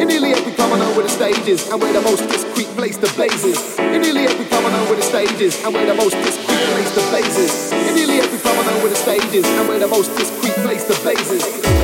In nearly every time I know where the stage is and where the most discreet place the blazes. In nearly every time I know where the stage is and where the most discreet place the blazes. In nearly every time I know where the stage is and where the most discreet place the blazes.